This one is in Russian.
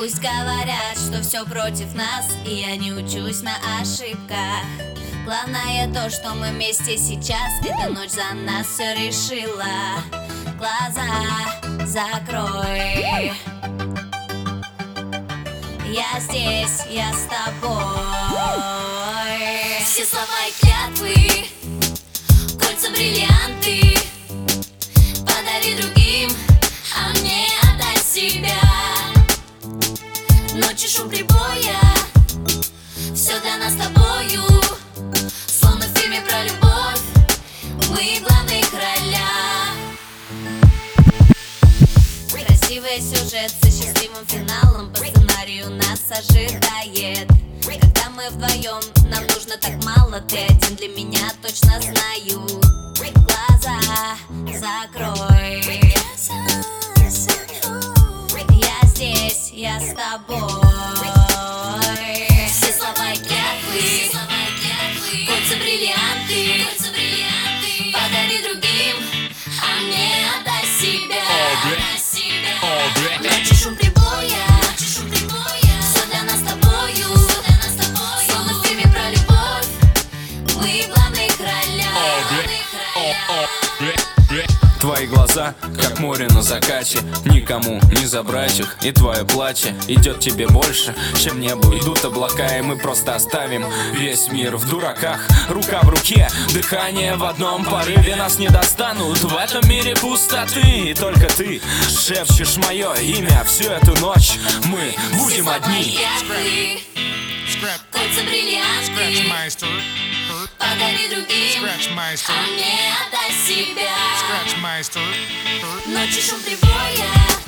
Пусть говорят, что все против нас И я не учусь на ошибках. Главное то, что мы вместе сейчас. Эта ночь за нас все решила. Глаза закрой. Я здесь, я с тобой. Все слова и Ночи шум прибоя Все для нас с тобою. Словно в фильме про любовь. Мы в главных ролях Красивый сюжет со счастливым финалом. По сценарию нас ожидает. Когда мы вдвоем, нам нужно так мало. Ты один для меня, точно знаю здесь, я с тобой. Все слова клятвы Кольца бриллианты. Подари другим, а мне отдай себя. Ночи шум Все для нас тобою. Словно в фильме про любовь. Мы в главных ролях Твои глаза, как море на закате. Никому не забрать их. И твое платье идет тебе больше, чем небу Идут облака, и мы просто оставим Весь мир в дураках. Рука в руке, дыхание в одном порыве Нас не достанут. В этом мире пустоты И только ты шепчешь мое имя Всю эту ночь. Мы будем одни. Кольца бриллианты. Подари другим, а мне отдай себя. Ночи шум прибоя